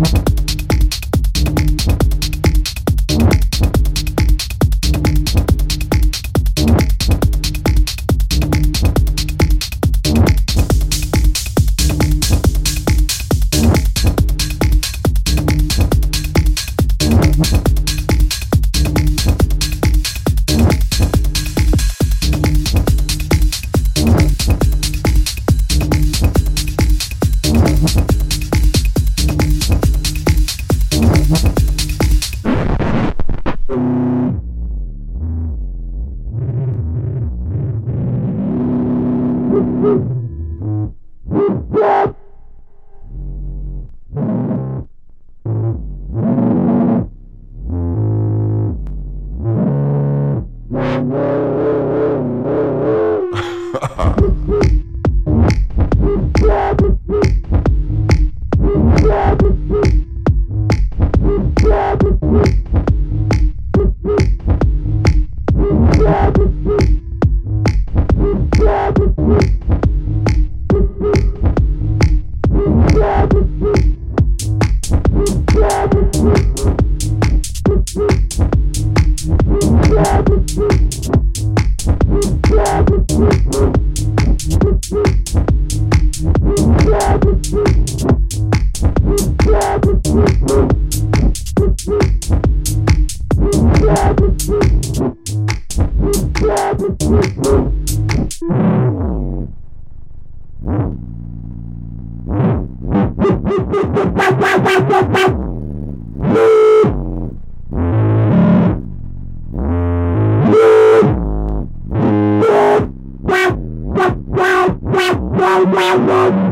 you. Wow, wow, wow.